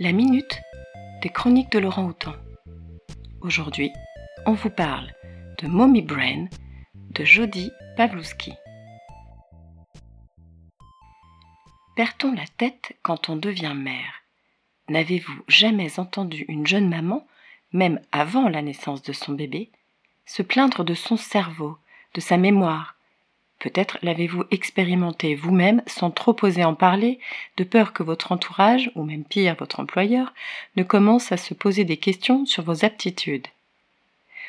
La minute des chroniques de Laurent Houtan. Aujourd'hui, on vous parle de Mommy Brain de Jody Pawlowski. Perd-on la tête quand on devient mère? N'avez-vous jamais entendu une jeune maman, même avant la naissance de son bébé, se plaindre de son cerveau, de sa mémoire, Peut-être l'avez-vous expérimenté vous-même sans trop oser en parler, de peur que votre entourage, ou même pire votre employeur, ne commence à se poser des questions sur vos aptitudes.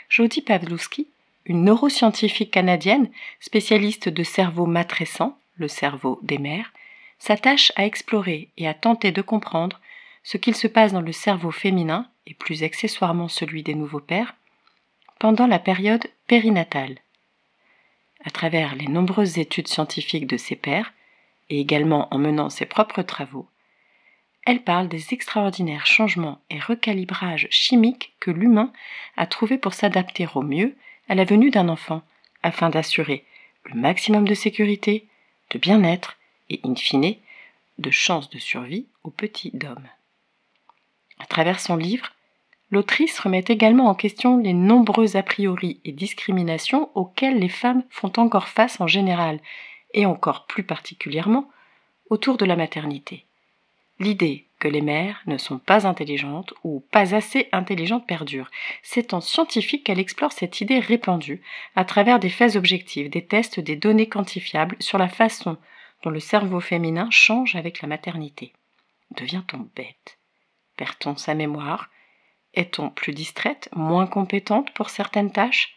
Jody Pawlowski, une neuroscientifique canadienne, spécialiste de cerveau matrescent, le cerveau des mères, s'attache à explorer et à tenter de comprendre ce qu'il se passe dans le cerveau féminin, et plus accessoirement celui des nouveaux pères, pendant la période périnatale à travers les nombreuses études scientifiques de ses pairs, et également en menant ses propres travaux, elle parle des extraordinaires changements et recalibrages chimiques que l'humain a trouvés pour s'adapter au mieux à la venue d'un enfant, afin d'assurer le maximum de sécurité, de bien-être et, in fine, de chances de survie au petit d'homme. À travers son livre, L'autrice remet également en question les nombreux a priori et discriminations auxquelles les femmes font encore face en général, et encore plus particulièrement autour de la maternité. L'idée que les mères ne sont pas intelligentes ou pas assez intelligentes perdure. C'est en scientifique qu'elle explore cette idée répandue à travers des faits objectifs, des tests, des données quantifiables sur la façon dont le cerveau féminin change avec la maternité. Devient-on bête? Perd-on sa mémoire? Est-on plus distraite, moins compétente pour certaines tâches?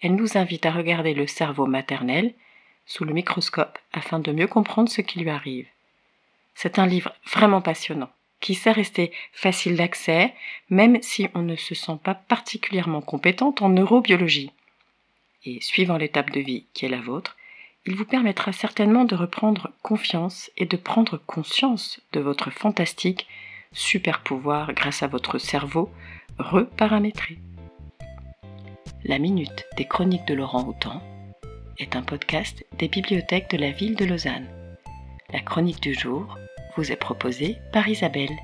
Elle nous invite à regarder le cerveau maternel sous le microscope afin de mieux comprendre ce qui lui arrive. C'est un livre vraiment passionnant, qui sait rester facile d'accès, même si on ne se sent pas particulièrement compétente en neurobiologie. Et suivant l'étape de vie qui est la vôtre, il vous permettra certainement de reprendre confiance et de prendre conscience de votre fantastique super pouvoir grâce à votre cerveau reparamétré. La Minute des Chroniques de Laurent Houtan est un podcast des bibliothèques de la ville de Lausanne. La chronique du jour vous est proposée par Isabelle.